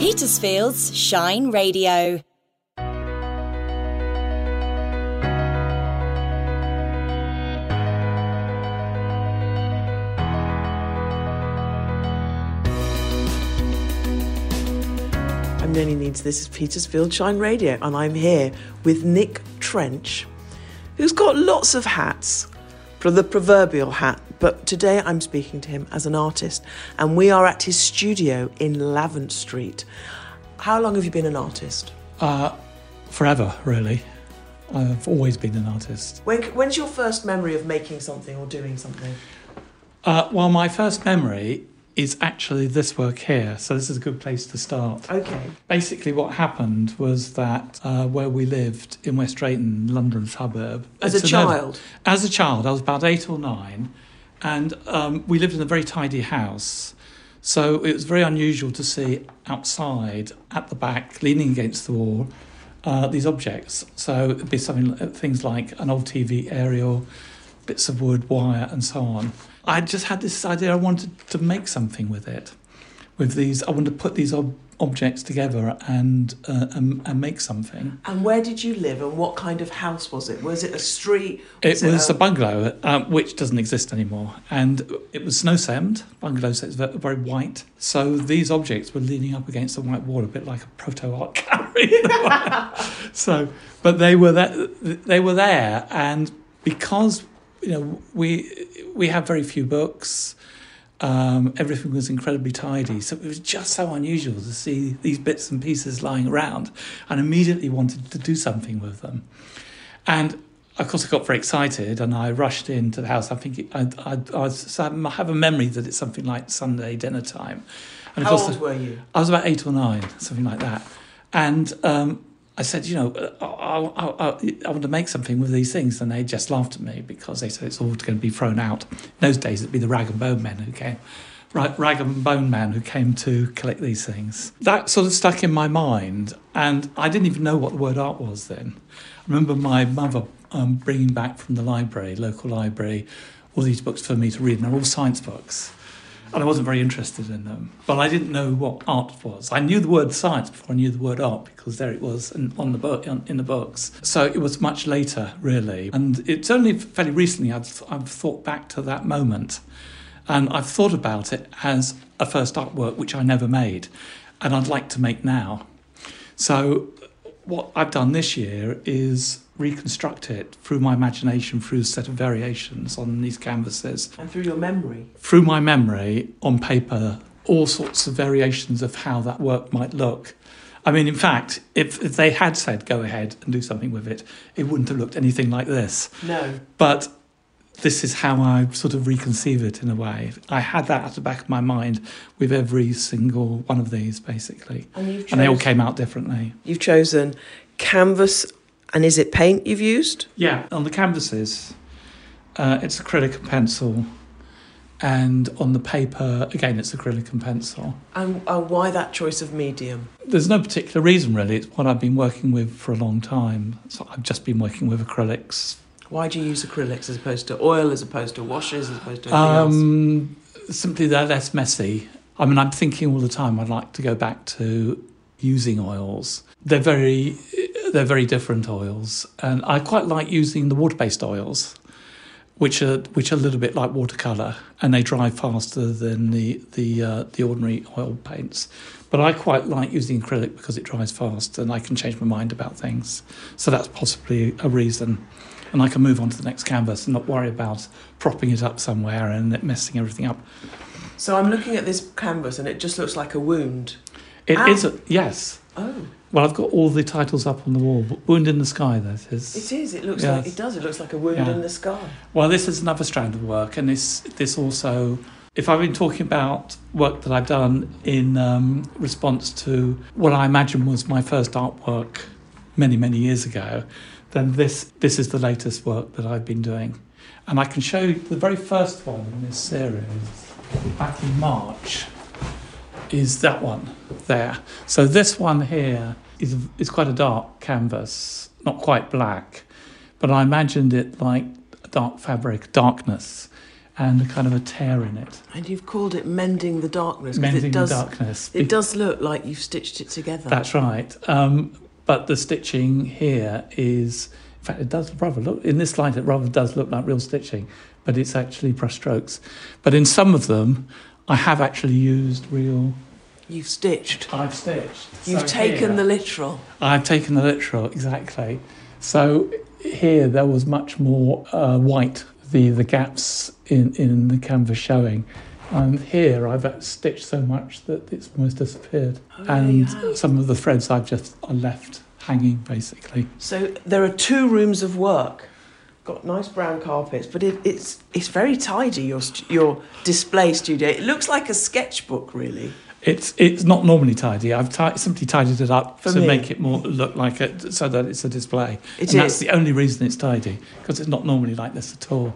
Petersfield's Shine Radio. I'm Noni Needs. This is Petersfield Shine Radio, and I'm here with Nick Trench, who's got lots of hats, the proverbial hat. But today I'm speaking to him as an artist, and we are at his studio in Lavant Street. How long have you been an artist? Uh, forever, really. I've always been an artist. When, when's your first memory of making something or doing something? Uh, well, my first memory is actually this work here, so this is a good place to start. Okay. Basically, what happened was that uh, where we lived in West Drayton, London suburb. As a an- child? as a child, I was about eight or nine, and um, we lived in a very tidy house. So it was very unusual to see outside at the back, leaning against the wall, uh, these objects. So it'd be something things like an old TV aerial, bits of wood, wire, and so on. I just had this idea. I wanted to make something with it, with these. I wanted to put these ob- objects together and, uh, and and make something. And where did you live, and what kind of house was it? Was it a street? It was a- a bungalow, um, which doesn't exist anymore, and it was Snowcemmed bungalow, so it's ve- very white. So these objects were leaning up against the white wall, a bit like a proto art gallery. in a way. so, but they were there, they were there, and because you know we we have very few books. Um, everything was incredibly tidy, so it was just so unusual to see these bits and pieces lying around, and immediately wanted to do something with them. And of course, I got very excited and I rushed into the house. I think I, I, I, have a memory that it's something like Sunday dinner time. And How old were you? I was about eight or nine, something like that. And um, I said, you know, I, I, I, I want to make something with these things. And they just laughed at me because they said it's all going to be thrown out. In those days, it'd be the rag and bone men who came. Ra- Rag and bone man who came to collect these things. That sort of stuck in my mind, and I didn't even know what the word art was then. I remember my mother um, bringing back from the library, local library, all these books for me to read, and they're all science books. And I wasn't very interested in them. But I didn't know what art was. I knew the word science before I knew the word art because there it was in, on the book, in the books. So it was much later, really. And it's only fairly recently I've, I've thought back to that moment. And I've thought about it as a first artwork which I never made and I'd like to make now. So what I've done this year is reconstruct it through my imagination, through a set of variations on these canvases And through your memory. through my memory on paper all sorts of variations of how that work might look. I mean, in fact, if, if they had said go ahead and do something with it, it wouldn't have looked anything like this. No. But this is how I sort of reconceive it in a way. I had that at the back of my mind with every single one of these, basically. And you've And they all came out differently. You've chosen canvas, and is it paint you've used? Yeah, on the canvases, uh, it's acrylic and pencil. And on the paper, again, it's acrylic and pencil. And why that choice of medium? There's no particular reason really. It's what I've been working with for a long time. So I've just been working with acrylics. Why do you use acrylics as opposed to oil, as opposed to washes, as opposed to anything else? Um, simply they're less messy. I mean, I'm thinking all the time. I'd like to go back to using oils. They're very, they're very different oils, and I quite like using the water-based oils, which are which are a little bit like watercolor, and they dry faster than the the uh, the ordinary oil paints. But I quite like using acrylic because it dries fast, and I can change my mind about things. So that's possibly a reason. And I can move on to the next canvas and not worry about propping it up somewhere and it messing everything up. So I'm looking at this canvas, and it just looks like a wound. It Ow. is a, yes. Oh, Well, I've got all the titles up on the wall. Wound in the Sky, that is. it is. It looks Yes. like it does. It looks like a wound Yeah. in the sky. Well, this is another strand of work, and this this also. If I've been talking about work that I've done in um, response to what I imagine was my first artwork many many years ago, then this this is the latest work that I've been doing, and I can show you the very first one in this series back in March is that one there. So this one here is is quite a dark canvas, not quite black, but I imagined it like a dark fabric, darkness, and a kind of a tear in it. And you've called it mending the darkness. Mending it does, the darkness. It does look like you've stitched it together. That's right. Um, but the stitching here is, in fact, it does rather look, in this light, it rather does look like real stitching, but it's actually brush strokes. But in some of them, I have actually used real. You've stitched. I've stitched. You've So taken here- the literal. I've taken the literal, exactly. So here there was much more uh, white, the, the gaps in, in the canvas showing. And here I've stitched so much that it's almost disappeared. Oh, and have. some of the threads I've just left hanging basically. So there are two rooms of work. Got nice brown carpets, but it, it's it's very tidy. Your your display studio. It looks like a sketchbook, really. It's it's not normally tidy. I've ti- simply tidied it up For to me. make it more look like it, so that it's a display. It and that's the only reason it's tidy because it's not normally like this at all.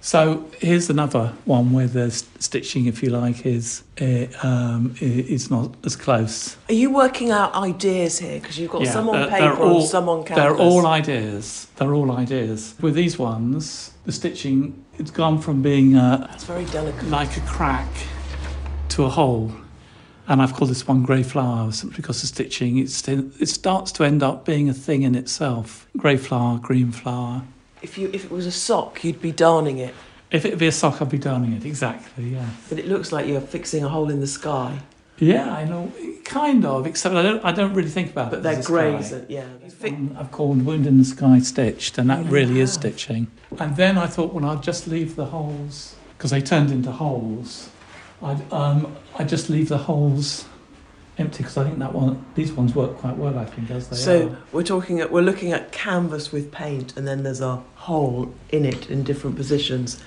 So here's another one where the stitching, if you like, is uh, um, is not as close. Are you working out ideas here? Because you've got Yeah, some on paper all- and some on canvas. They're all ideas. They're all ideas. With these ones, the stitching it's gone from being uh, That's very delicate. like a crack to a hole. And I've called this one grey flower simply because the stitching it's, it starts to end up being a thing in itself. Grey flower, green flower. If you if it was a sock, you'd be darning it. If it'd be a sock, I'd be darning it. Exactly, yeah. But it looks like you're fixing a hole in the sky. Yeah, I know, kind of. Except I don't, I don't really think about But it. But they're greys. yeah. I've called Wound in the Sky Stitched, and that Oh, you really is stitching. And then I thought, well, I'd just leave the holes, because they turned into holes. I'd, um, I'd just leave the holes empty, because I think that one, these ones work quite well, I think, as they so are. we're talking at we're looking at canvas with paint, and then there's a hole in it in different positions.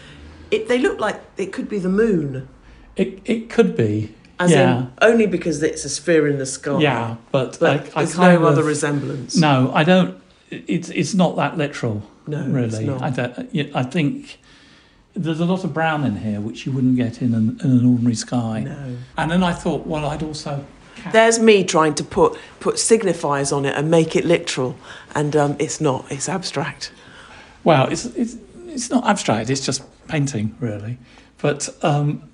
It they look like it could be the moon, It, it could be, as Yeah. in only because it's a sphere in the sky. yeah, but, but I, I there's kind no of, other resemblance. No, I don't, it's, it's not that literal. no, really. I, don't, I think there's a lot of brown in here which you wouldn't get in an, in an ordinary sky. No. And then I thought, well, I'd also. There's me trying to put put signifiers on it and make it literal, and um, it's not. It's abstract. Well, it's it's it's not abstract. It's just painting, really. But um,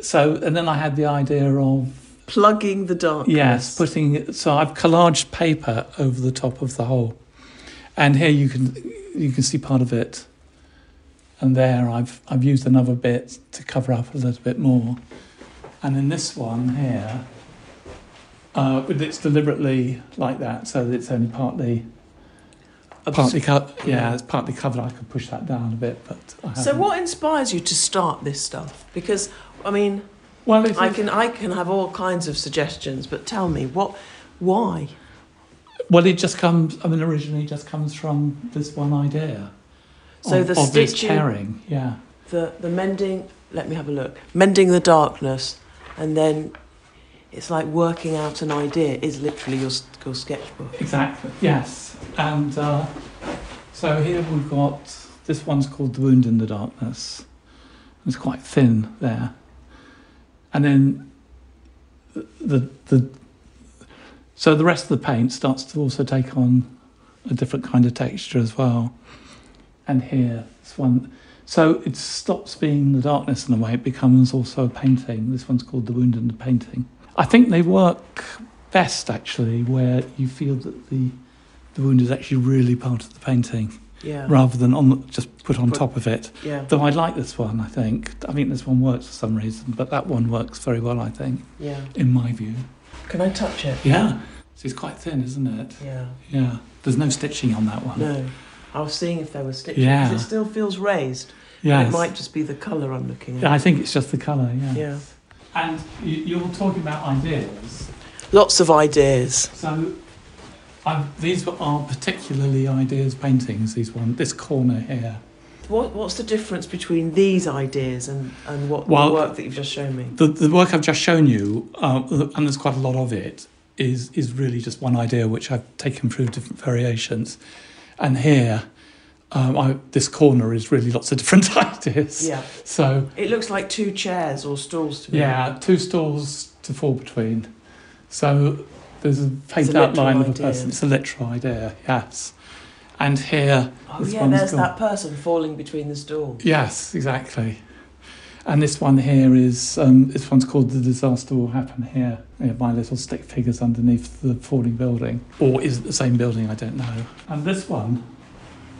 so, and then I had the idea of Plugging the darkness. yes, putting. So I've collaged paper over the top of the hole, and here you can you can see part of it. And there, I've I've used another bit to cover up a little bit more, and in this one here, uh, but it's deliberately like that, so that it's only partly partly co- yeah, it's partly covered. I could push that down a bit, but I So what inspires you to start this stuff? Because I mean, Well, I can I can have all kinds of suggestions, but tell me what, why? well, it just comes. I mean, originally, it just comes from this one idea. So of, the of stitching- yeah, The the mending. Let me have a look. Mending the darkness, and then it's like working out an idea. Is literally your your sketchbook. exactly, yes. And uh, so here we've got this one's called the wound in the darkness. It's quite thin there, and then the the, so the rest of the paint starts to also take on a different kind of texture as well. And here, this one, so it stops being the darkness in a way, it becomes also a painting. This one's called The Wound in the Painting. I think they work best actually where you feel that the, the wound is actually really part of the painting Yeah. rather than on just put on top of it. Yeah. Though I like this one, I think. I think this one works for some reason, but that one works very well, I think, Yeah. in my view. Can I touch it? Yeah. So it's quite thin, isn't it? Yeah. Yeah. There's no stitching on that one. No. I was seeing if there was stitching. Yeah. It still feels raised. Yeah. It might just be the colour I'm looking at. I think it's just the colour, yeah. Yeah. And you, you're talking about ideas. Lots of ideas. So i these are particularly ideas paintings, these one, this corner here. What, what's the difference between these ideas and, and what Well- the work that you've just shown me? The, the work I've just shown you, uh, and there's quite a lot of it, is, is really just one idea which I've taken through different variations. And here, um, I, this corner is really lots of different ideas. Yeah. So, It looks like two chairs or stools to me. yeah, two stools to fall between. So there's a faint outline of a idea. person. It's a literal idea, yes. And here, Oh yeah, there's got- that person falling between the stools. Yes, exactly. And this one here is um, this one's called "The Disaster Will Happen Here." Yeah, my little stick figures underneath the falling building, or is it the same building? I don't know. And this one,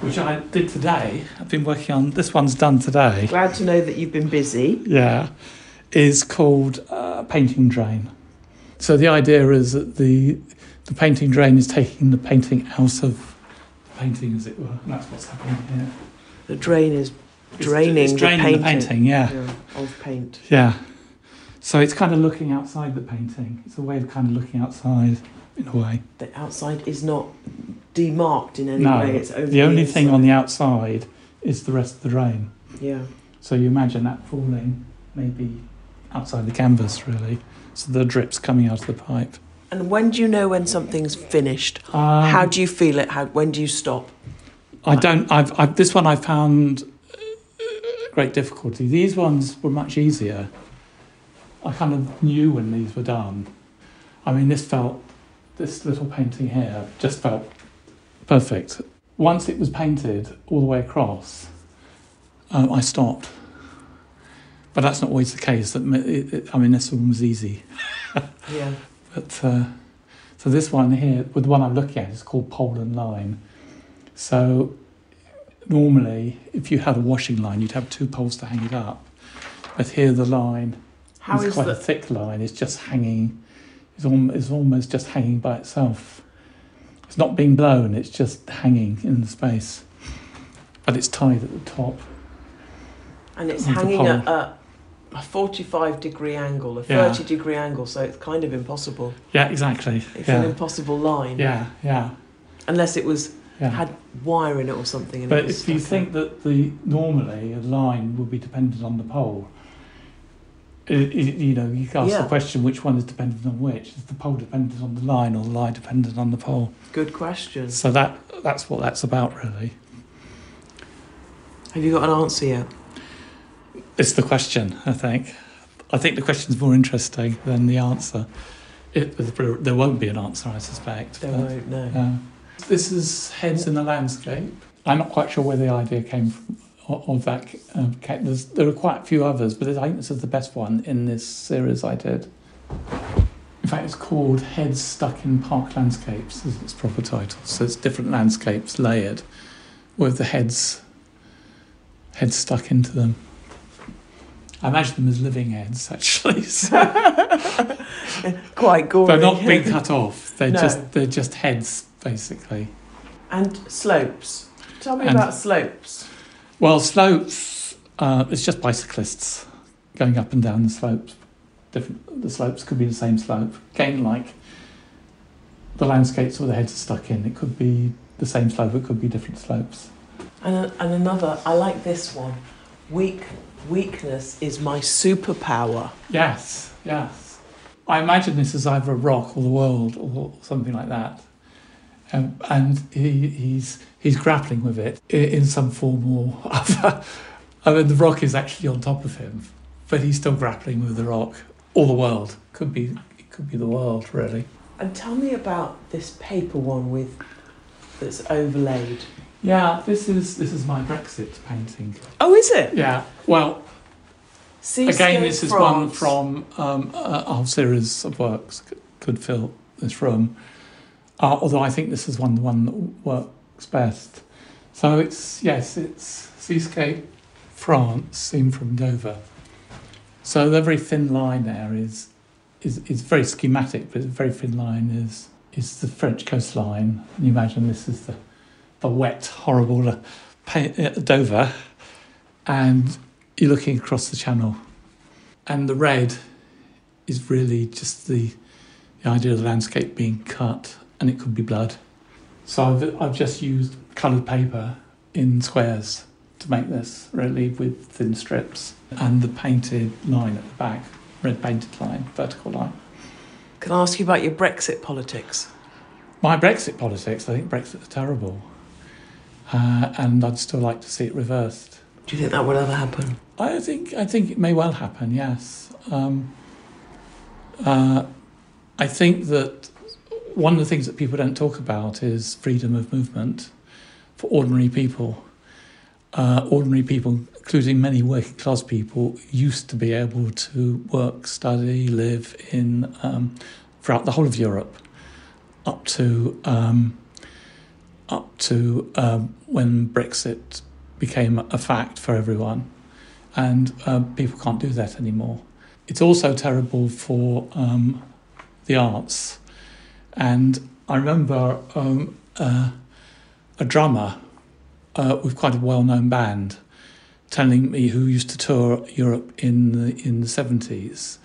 which I did today, I've been working on. This one's done today. Glad to know that you've been busy. Yeah, is called uh, painting drain. So the idea is that the the painting drain is taking the painting out of the painting, as it were. And that's what's happening here. The drain is It's- draining, it's draining the painting, the painting. Yeah. Yeah, of paint. Yeah. So it's kind of looking outside the painting. It's a way of kind of looking outside in a way. The outside is not demarked in any no, way. It's only the only thing on the outside is the rest of the drain. Yeah. So you imagine that falling maybe outside the canvas, really. So the drip's coming out of the pipe. And when do you know when something's finished? Um, How do you feel it? How when do you stop? I don't. I've, I've this one I found uh, great difficulty. These ones were much easier. I kind of knew when these were done. I mean, this felt this little painting here just felt perfect. Once it was painted all the way across, um, I stopped. But that's not always the case. That it, it, I mean, this one was easy. Yeah. But uh, so this one here, with the one I'm looking at, is called Pole and line. So normally, if you had a washing line, you'd have two poles to hang it up. But here, the line How is quite a thick line. It's just hanging. It's, al- it's almost just hanging by itself. It's not being blown. It's just hanging in the space. But it's tied at the top. and it's hanging at a, a forty-five degree angle, a Yeah. thirty degree angle, so it's kind of impossible. Yeah, exactly. It's an impossible line. yeah, yeah, Unless it was yeah. had wire in it or something. And it But if you think that the normally a line would be dependent on the pole, you know, you can ask Yeah. the question which one is dependent on which. Is the pole dependent on the line or the line dependent on the pole? good question. So that that's what that's about, really. Have you got an answer yet? It's the question, I think. I think the question's more interesting than the answer. It, there won't be an answer, I suspect. There won't, No. Uh, this is Heads in the Landscape. I'm not quite sure where the idea came from of that. Um, there are quite a few others, but I think this is the best one in this series I did. In fact, it's called Heads Stuck in Park Landscapes, is its proper title. So it's different landscapes layered with the heads, heads stuck into them. I imagine them as living heads, actually. So Quite gory. they're not being cut off. They're No. just they're just heads, basically. And slopes. Tell me And- about slopes. Well, slopes, uh, it's just bicyclists going up and down the slopes. Different, the slopes could be the same slope. Again, like the landscapes where the heads are stuck in, it could be the same slope, it could be different slopes. And, and another, I like this one. Weak weakness is my superpower. Yes, yes. I imagine this is either a rock or the world or something like that. Um, and he, he's he's grappling with it in some form or other. I mean, the rock is actually on top of him, but he's still grappling with the rock or the world. Could be it could be the world, really. And tell me about this paper one with that's overlaid. Yeah, this is this is my Brexit painting. Oh, is it? Yeah, well, again, this is one from um, a whole series of works could fill this room. Uh, although I think this is one the one that works best. So it's yes, it's Seascape France, seen from Dover. So the very thin line there is is is very schematic, but the very thin line is is the French coastline. And you imagine this is the the wet, horrible uh, uh, Dover, and you're looking across the channel, and the red is really just the the idea of the landscape being cut, and it could be blood. So I've I've just used coloured paper in squares to make this really with thin strips, and the painted line at the back, red painted line, vertical line. Can I ask you about your Brexit politics? My Brexit politics, I think Brexit is terrible, uh, and I'd still like to see it reversed. Do you think that would ever happen? I think I think it may well happen. Yes, um, uh, I think that one of the things that people don't talk about is freedom of movement for ordinary people, uh, ordinary people, including many working class people, used to be able to work, study, live in um, throughout the whole of Europe, up to um, up to um, when Brexit became a fact for everyone, and uh, people can't do that anymore. It's also terrible for um, the arts, and I remember um, uh, a drummer uh, with quite a well-known band telling me who used to tour Europe in the in the seventies,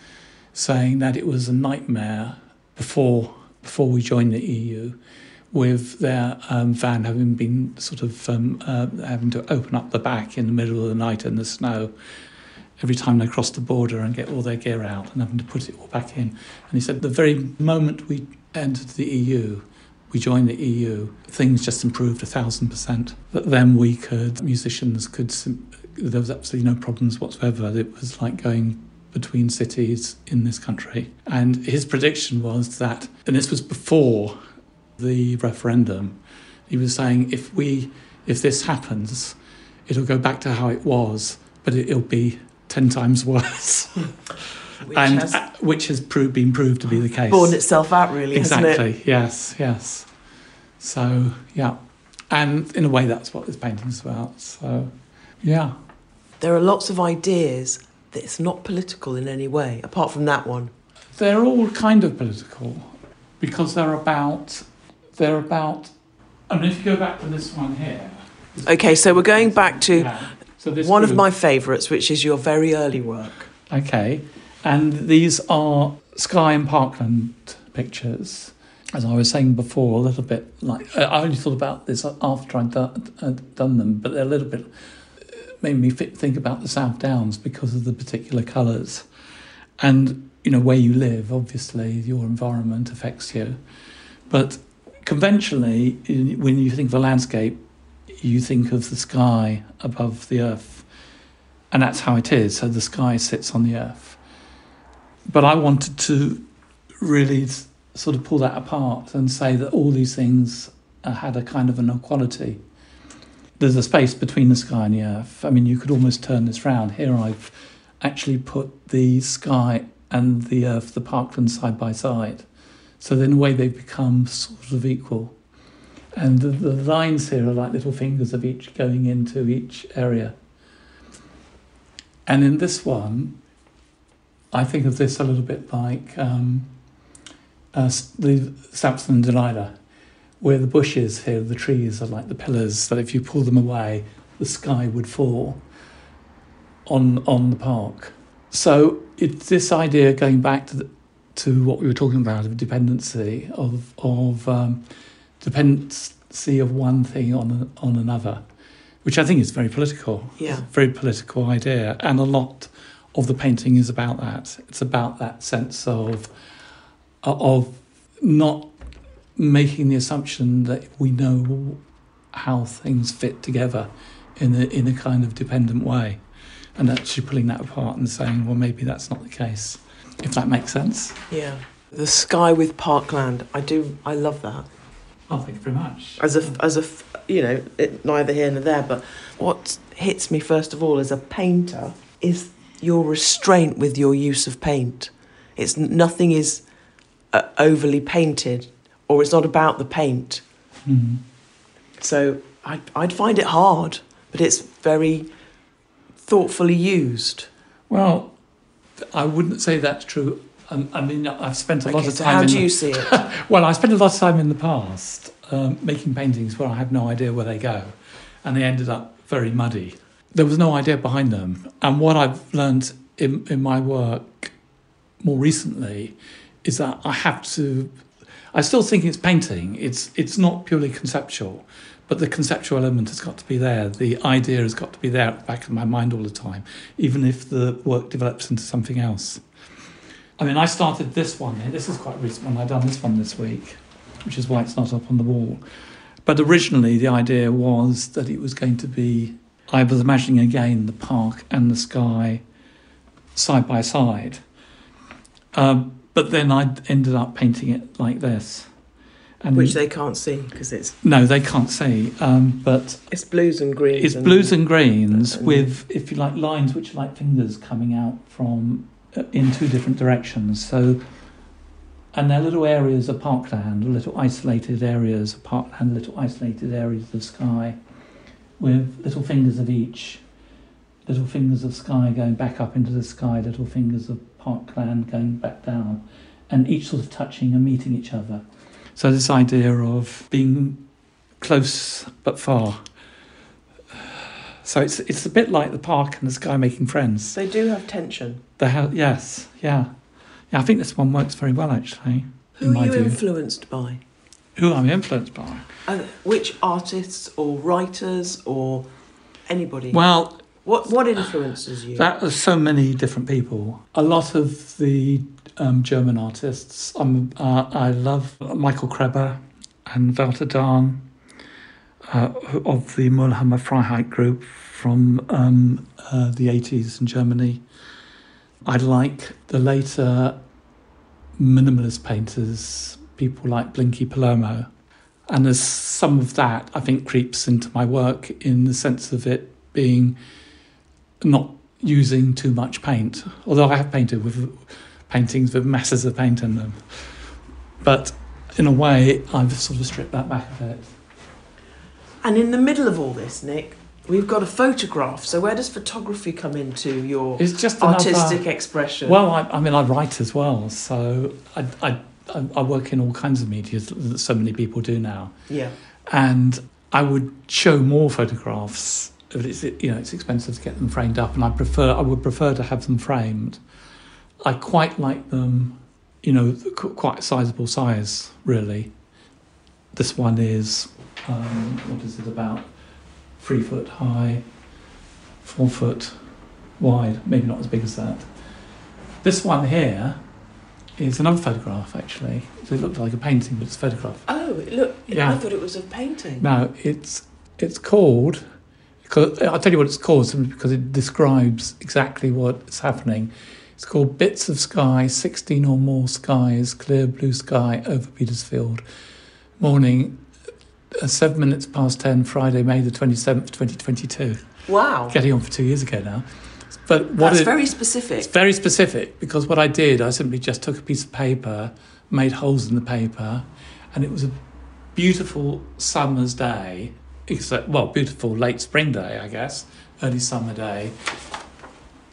saying that it was a nightmare before before we joined the EU, with their um, van having been sort of um, uh, having to open up the back in the middle of the night in the snow every time they crossed the border and get all their gear out and having to put it all back in. And he said the very moment we entered the EU, we joined the EU, things just improved a thousand percent. That then we could, musicians could, there was absolutely no problems whatsoever. It was like going between cities in this country. And his prediction was that, and this was before the referendum, he was saying if we, if this happens, it'll go back to how it was, but it, will be 10 times worse. which and has uh, which has proved, been proved to be the case. Borne itself out, really, exactly. Yes, yes. So, yeah. And in a way, that's what this painting's about. So, yeah. There are lots of ideas that it's not political in any way, apart from that one. They're all kind of political because they're about. They're about. I mean, if you go back to this one here. Okay, so we're going back to yeah. So One group, of my favourites, which is your very early work. Okay, and these are Sky and Parkland pictures. As I was saying before, a little bit like I only thought about this after I'd done them, but they're a little bit uh, made me think about the South Downs because of the particular colours, and you know where you live. Obviously, your environment affects you, but conventionally, when you think of a landscape, you think of the sky above the earth, and that's how it is. So the sky sits on the earth. But I wanted to really sort of pull that apart and say that all these things uh, had a kind of an equality. There's a space between the sky and the earth. I mean, you could almost turn this round. Here I've actually put the sky and the earth, the parkland, side by side. So in a way, they've become sort of equal. And the, the lines here are like little fingers of each going into each area. And in this one, I think of this a little bit like um, uh, the Samson and Delilah, where the bushes here, the trees are like the pillars that if you pull them away, the sky would fall on on the park. So it's this idea going back to the, to what we were talking about of dependency of of um, dependency of one thing on on another, which I think is very political. Yeah, very political idea, and a lot of the painting is about that. It's about that sense of of not making the assumption that we know how things fit together in a in a kind of dependent way, and actually pulling that apart and saying, well, maybe that's not the case. If that makes sense. Yeah. The sky with parkland. I do. I love that. Oh, thank you very much. As a, as a, you know, it, neither here nor there. But what hits me first of all as a painter is your restraint with your use of paint. It's nothing is uh, overly painted, or it's not about the paint. Mm-hmm. So I, I'd find it hard, but it's very thoughtfully used. Well, I wouldn't say that's true um, I mean, I've spent a okay, lot of so time. How do the, you see it? well, I spent a lot of time in the past um, making paintings where I had no idea where they go, and they ended up very muddy. There was no idea behind them, and what I've learned in in my work more recently is that I have to. I still think it's painting. It's it's not purely conceptual, but the conceptual element has got to be there. The idea has got to be there at the back of my mind all the time, even if the work develops into something else. I mean, I started this one. This is quite recent one. I've done this one this week, which is why it's not up on the wall. But originally, the idea was that it was going to be. I was imagining again the park and the sky side by side. Um, but then I ended up painting it like this. And Which they can't see because it's no, they can't see. Um, but it's blues and greens. it's blues and greens and- with, if you like, lines which are like fingers coming out from uh, in two different directions. So, and they're little areas of parkland, little isolated areas of parkland, little isolated areas of sky, with little fingers of each. Little fingers of sky going back up into the sky, little fingers of parkland going back down, and each sort of touching and meeting each other. So this idea of being close but far. So it's it's a bit like the park and the sky making friends. They do have tension. The hell, yes, yeah, yeah. I think this one works very well actually. Who in are you view. influenced by? Who I'm influenced by? Uh, which artists or writers or anybody? Well, what what influences you? that was so many different people. A lot of the um, German artists. Um, uh, I love Michael Krebber and Walter Dahn uh, of the Mülheimer Freiheit group from um, uh, the 80s in Germany. I like the later minimalist painters, people like Blinky Palermo. And there's some of that I think creeps into my work in the sense of it being not using too much paint. Although I have painted with paintings with masses of paint in them. But in a way, I've sort of stripped that back a bit. and in the middle of all this, Nick, we've got a photograph. So where does photography come into your It's just another, artistic expression? Well, I, I mean, I write as well, so I, I, I I work in all kinds of media that so many people do now. yeah. and I would show more photographs. But it's you know it's expensive to get them framed up, and I prefer I would prefer to have them framed. I quite like them, you know, quite a sizable size really. This one is um, what is it about three foot high, four foot wide, maybe not as big as that. This one here is another photograph actually. So it looked like a painting, but it's a photograph. Oh, it look! Yeah. I thought it was a painting. No, it's it's called. I'll tell you what it's called simply because it describes exactly what's happening. It's called Bits of Sky, 16 or more skies, clear blue sky over Petersfield. Morning, uh, seven minutes past 10, Friday, May the 27th, 2022. Wow, Getting on for two years ago now. But what that's it, very specific. it's very specific because what I did, I simply just took a piece of paper, made holes in the paper, and it was a beautiful summer's day. Except, well, beautiful late spring day, I guess, early summer day,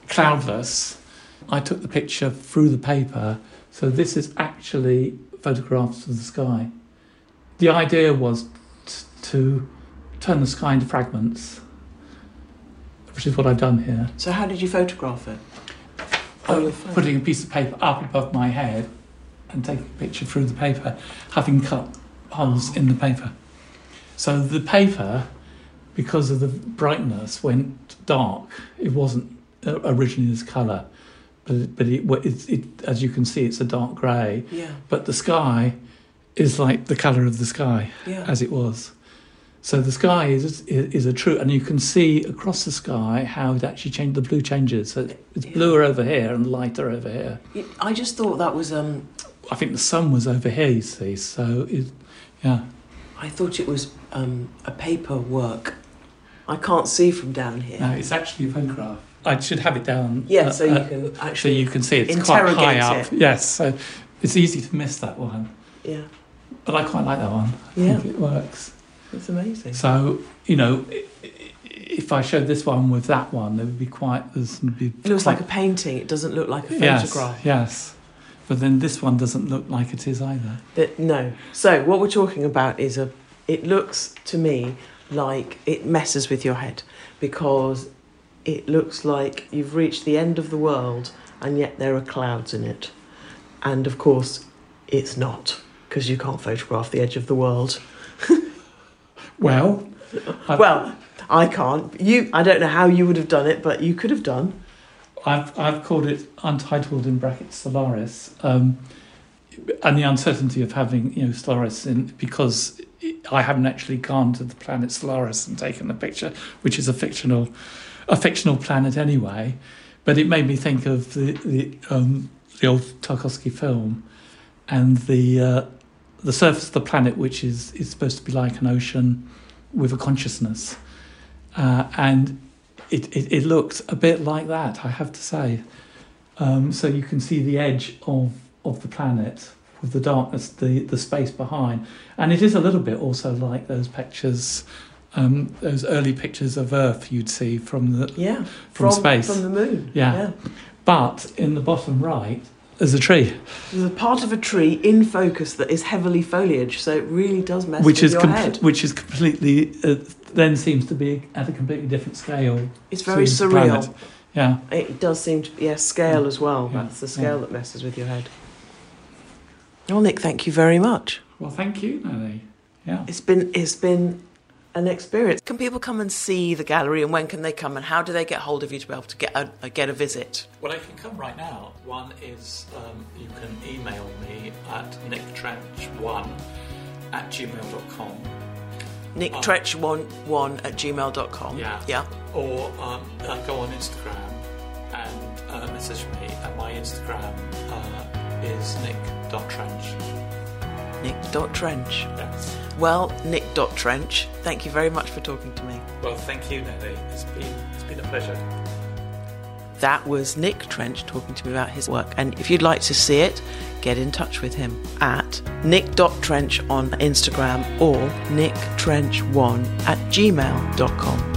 cloudless. I took the picture through the paper, so this is actually photographs of the sky. The idea was t- to turn the sky into fragments, which is what I've done here. So how did you photograph it? Oh, putting a piece of paper up above my head and taking a picture through the paper, having cut holes in the paper. So the paper, because of the brightness, went dark. It wasn't uh, originally this colour, but it, but it, it, it, as you can see, it's a dark grey. Yeah, But the sky is like the colour of the sky yeah. as it was. So the sky is is a true, and you can see across the sky how it actually changed. The blue changes. So it's bluer over here and lighter over here. I just thought that was um. I think the sun was over here. You see, so it, yeah. I thought it was um a paper work. I can't see from down here. No, it's actually a photograph. I should have it down. yeah, uh, so you uh, can so actually. you can see it's quite high up. Yes, so it's easy to miss that one, Yeah, but I quite like that one. I Yeah. think it works. It's amazing. So you know, if I showed this one with that one, there would be quite. There's be It looks quite, like a painting. It doesn't look like a yes, photograph. yes. But then this one doesn't look like it is either. No. So what we're talking about is a. It looks to me like it messes with your head because it looks like you've reached the end of the world and yet there are clouds in it, and of course, it's not because you can't photograph the edge of the world. Well, I've, Well, I can't. You. I don't know how you would have done it, but you could have done. I've I've called it untitled in brackets Solaris, um, and the uncertainty of having you know Solaris in because I haven't actually gone to the planet Solaris and taken the picture, which is a fictional, a fictional planet anyway. But it made me think of the the um, the old Tarkovsky film, and the uh, the surface of the planet, which is is supposed to be like an ocean with a consciousness, uh, and it, it it looked a bit like that. I have to say. Um, so you can see the edge of of the planet with the darkness, the the space behind, and it is a little bit also like those pictures. Um, those early pictures of Earth you'd see from the Yeah, From space. from the moon. Yeah. But in the bottom right, there's a tree, There's a part of a tree in focus that is heavily foliage, so it really does mess which with is your com- head. which is completely uh, then seems to be at a completely different scale. It's very surreal. planet. Yeah. It does seem to be, yeah, scale as well. Yeah, That's the scale yeah. that messes with your head. Well, Nick, thank you very much. Well, thank you, Nelly. Yeah. It's been it's been an experience. Can people come and see the gallery, and when can they come, and how do they get hold of you to be able to get a, a get a visit? Well, I can come right now. One is um, you can email me at nicktrench1 at gmail.com. Nick. Trench one one at gmail.com. Yeah. Yeah. Or um, uh, go on Instagram and uh, message me. And my Instagram uh, is nick.trench. Nick.Trench. Yes. Well, Nick.Trench, thank you very much for talking to me. Well, thank you, Nelly. It's been, it's been a pleasure. That was Nick Trench talking to me about his work. And if you'd like to see it, get in touch with him at nick.trench on Instagram or nicktrench1 at gmail.com.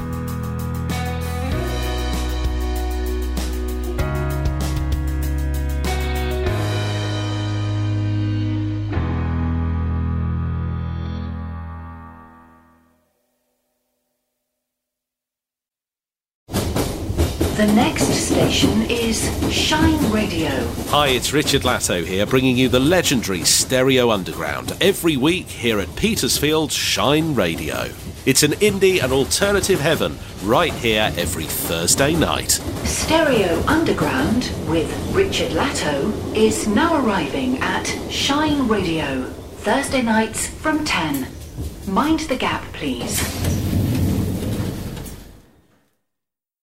is Shine Radio. Hi, it's Richard Latto here, bringing you the legendary Stereo Underground every week here at Petersfield's Shine Radio. It's an indie and alternative heaven right here every Thursday night. Stereo Underground with Richard Latto is now arriving at Shine Radio, Thursday nights from 10. Mind the gap, please.